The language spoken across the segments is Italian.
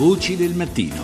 Voci del mattino.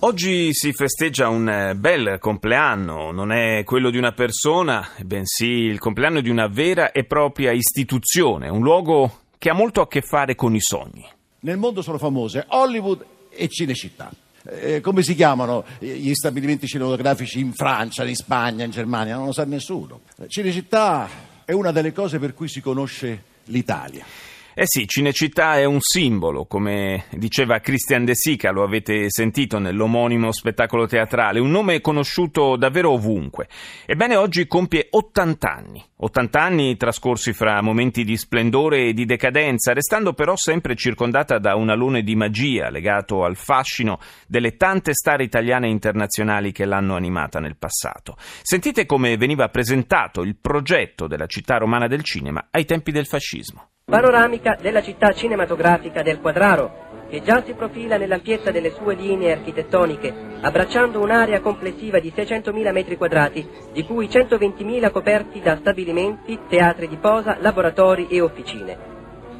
Oggi si festeggia un eh, bel compleanno, non è quello di una persona, bensì il compleanno di una vera e propria istituzione, un luogo che ha molto a che fare con i sogni. Nel mondo sono famose Hollywood e Cinecittà. Eh, come si chiamano gli stabilimenti cinematografici in Francia, in Spagna, in Germania? Non lo sa nessuno. Cinecittà è una delle cose per cui si conosce l'Italia. Eh sì, Cinecittà è un simbolo, come diceva Christian De Sica, lo avete sentito nell'omonimo spettacolo teatrale, un nome conosciuto davvero ovunque. Ebbene, oggi compie 80 anni, 80 anni trascorsi fra momenti di splendore e di decadenza, restando però sempre circondata da un alone di magia legato al fascino delle tante star italiane e internazionali che l'hanno animata nel passato. Sentite come veniva presentato il progetto della città romana del cinema ai tempi del fascismo. Panoramica della città cinematografica del Quadraro, che già si profila nell'ampiezza delle sue linee architettoniche, abbracciando un'area complessiva di 600.000 metri quadrati, di cui 120.000 coperti da stabilimenti, teatri di posa, laboratori e officine.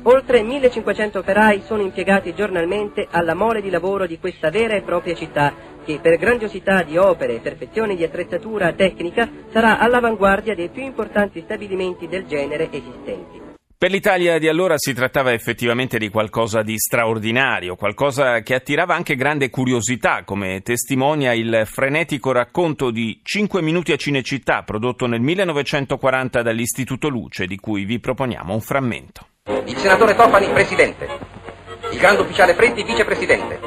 Oltre 1500 operai sono impiegati giornalmente alla mole di lavoro di questa vera e propria città, che per grandiosità di opere e perfezione di attrezzatura tecnica sarà all'avanguardia dei più importanti stabilimenti del genere esistenti. Per l'Italia di allora si trattava effettivamente di qualcosa di straordinario, qualcosa che attirava anche grande curiosità, come testimonia il frenetico racconto di 5 minuti a Cinecittà, prodotto nel 1940 dall'Istituto Luce, di cui vi proponiamo un frammento. Il senatore Tofani, presidente. Il grande ufficiale Preti, vicepresidente.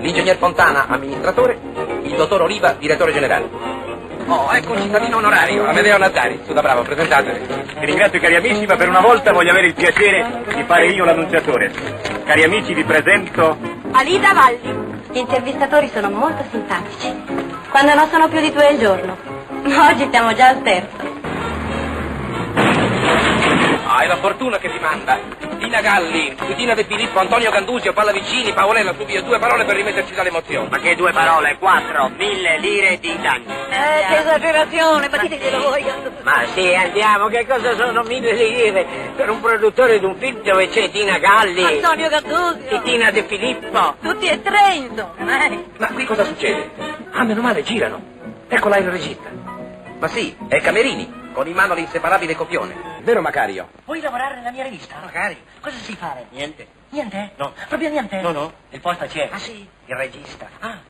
L'ingegner Fontana, amministratore. Il dottor Oliva, direttore generale. Oh, ecco un cittadino onorario, Amedeo Nazari. Su da bravo, presentatevi. Vi ringrazio cari amici, ma per una volta voglio avere il piacere di fare io l'annunziatore. Cari amici, vi presento... Alida Valli. Gli intervistatori sono molto simpatici. Quando non sono più di due al giorno. Ma oggi siamo già al terzo. Ah, è la fortuna che vi manda. Tina Galli, Cudina De Filippo, Antonio Gandusio, Pallavicini, Paolella, subito due parole per rimetterci dall'emozione. Ma che due parole? Quattro, mille lire di danni. Eh, che esagerazione, ma diteglielo voi. Ma sì, andiamo, che cosa sono mille lire per un produttore di un film dove c'è Tina Galli? Antonio Gandusio. E Tina De Filippo. Tutti e tre, insomma. Eh. Ma qui cosa succede? Ah, meno male, girano. Ecco là il regista. Ma sì, è Camerini, con in mano l'inseparabile copione. Vero Macario? Vuoi lavorare nella mia rivista? Magari. Cosa si fare? Niente. Niente? No. Proprio niente? No, no. Il posto c'è. Ah sì? Il regista. Ah.